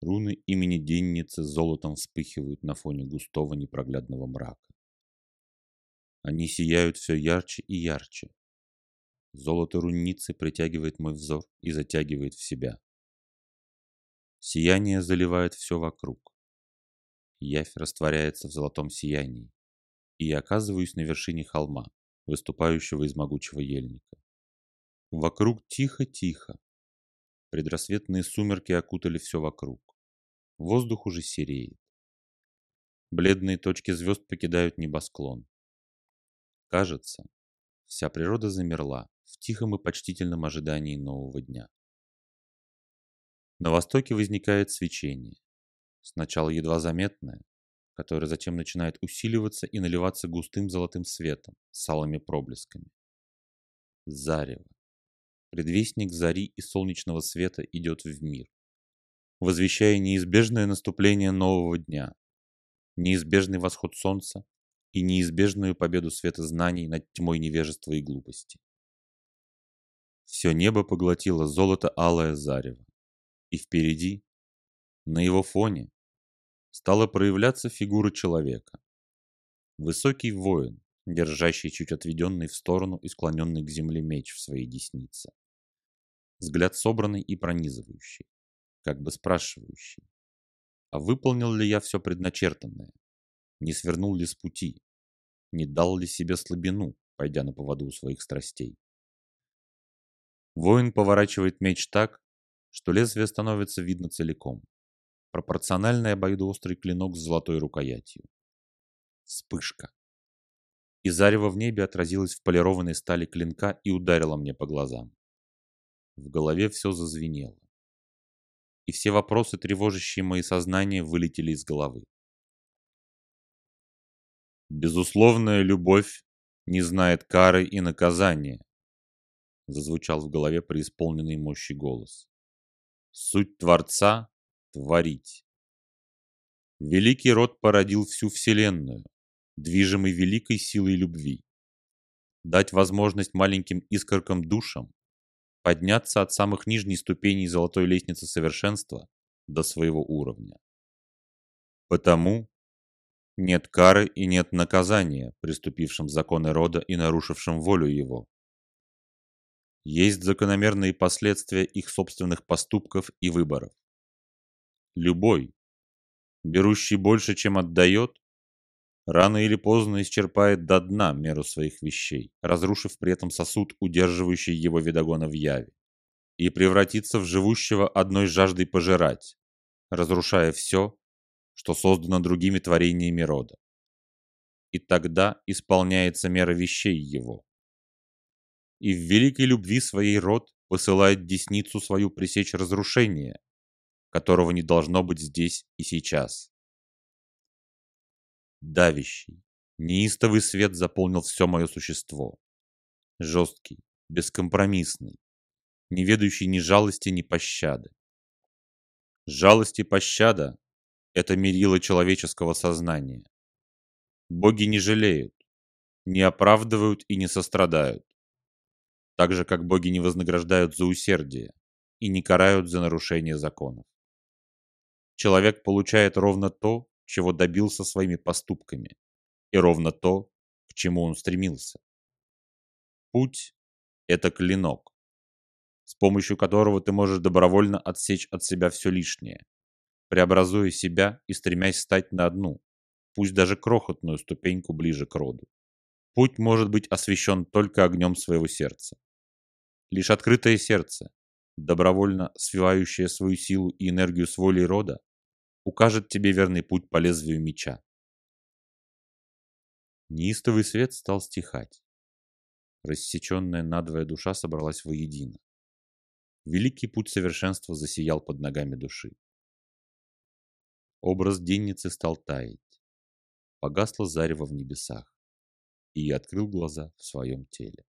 Руны имени Денницы золотом вспыхивают на фоне густого непроглядного мрака. Они сияют все ярче и ярче. Золото рунницы притягивает мой взор и затягивает в себя. Сияние заливает все вокруг. Явь растворяется в золотом сиянии, и я оказываюсь на вершине холма, выступающего из могучего ельника. Вокруг тихо-тихо. Предрассветные сумерки окутали все вокруг. Воздух уже сереет. Бледные точки звезд покидают небосклон. Кажется, вся природа замерла в тихом и почтительном ожидании нового дня. На востоке возникает свечение, сначала едва заметное, которое затем начинает усиливаться и наливаться густым золотым светом с алыми проблесками. Зарево. Предвестник зари и солнечного света идет в мир, возвещая неизбежное наступление нового дня, неизбежный восход солнца и неизбежную победу света знаний над тьмой невежества и глупости. Все небо поглотило золото-алое зарево, и впереди, на его фоне, стала проявляться фигура человека. Высокий воин, держащий чуть отведенный в сторону и склоненный к земле меч в своей деснице. Взгляд собранный и пронизывающий, как бы спрашивающий, а выполнил ли я все предначертанное? Не свернул ли с пути? Не дал ли себе слабину, пойдя на поводу у своих страстей? Воин поворачивает меч так, что лезвие становится видно целиком. Пропорциональный обоюдоострый клинок с золотой рукоятью. Вспышка. И зарево в небе отразилось в полированной стали клинка и ударило мне по глазам. В голове все зазвенело. И все вопросы, тревожащие мои сознания, вылетели из головы. Безусловная любовь не знает кары и наказания, зазвучал в голове преисполненный мощи голос. Суть Творца — творить. Великий род породил всю Вселенную, движимый великой силой любви. Дать возможность маленьким искоркам душам подняться от самых нижних ступеней золотой лестницы совершенства до своего уровня. Потому нет кары и нет наказания, приступившим законы рода и нарушившим волю его. Есть закономерные последствия их собственных поступков и выборов. Любой, берущий больше, чем отдает, рано или поздно исчерпает до дна меру своих вещей, разрушив при этом сосуд, удерживающий его видогона в яве, и превратится в живущего одной жаждой пожирать, разрушая все, что создано другими творениями рода. И тогда исполняется мера вещей его. И в великой любви своей род посылает десницу свою пресечь разрушение, которого не должно быть здесь и сейчас. Давящий, неистовый свет заполнил все мое существо. Жесткий, бескомпромиссный, не ведающий ни жалости, ни пощады. Жалость и пощада – это мерило человеческого сознания. Боги не жалеют, не оправдывают и не сострадают. Так же, как боги не вознаграждают за усердие и не карают за нарушение законов. Человек получает ровно то, чего добился своими поступками, и ровно то, к чему он стремился. Путь – это клинок, с помощью которого ты можешь добровольно отсечь от себя все лишнее, преобразуя себя и стремясь стать на одну, пусть даже крохотную ступеньку ближе к роду. Путь может быть освящен только огнем своего сердца. Лишь открытое сердце, добровольно свивающее свою силу и энергию с волей рода, укажет тебе верный путь по лезвию меча. Неистовый свет стал стихать. Рассеченная надвое душа собралась воедино. Великий путь совершенства засиял под ногами души. Образ денницы стал таять. Погасло зарево в небесах, и я открыл глаза в своем теле.